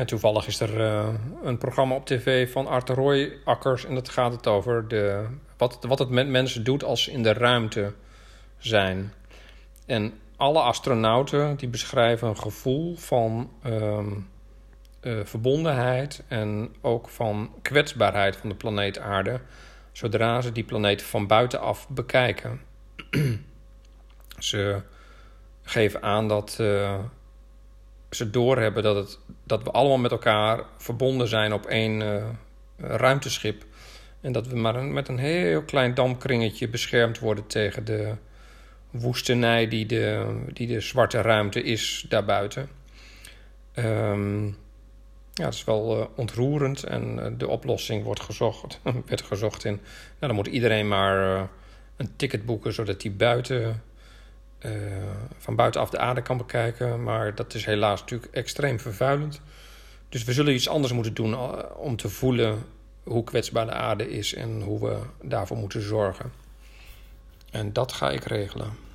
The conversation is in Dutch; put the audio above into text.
Ja, toevallig is er uh, een programma op tv van Art Roy Akkers en dat gaat het over de, wat, wat het met mensen doet als ze in de ruimte zijn. En alle astronauten die beschrijven een gevoel van um, uh, verbondenheid en ook van kwetsbaarheid van de planeet Aarde, zodra ze die planeet van buitenaf bekijken. ze geven aan dat uh, ze doorhebben dat, het, dat we allemaal met elkaar verbonden zijn op één uh, ruimteschip. En dat we maar met een heel klein dampkringetje beschermd worden tegen de woestenij die de, die de zwarte ruimte is daarbuiten. Um, ja, het is wel uh, ontroerend en uh, de oplossing wordt gezocht, werd gezocht in. Nou, dan moet iedereen maar een ticket boeken zodat hij buiten, van buitenaf de aarde kan bekijken. Maar dat is helaas natuurlijk extreem vervuilend. Dus we zullen iets anders moeten doen om te voelen hoe kwetsbaar de aarde is en hoe we daarvoor moeten zorgen. En dat ga ik regelen.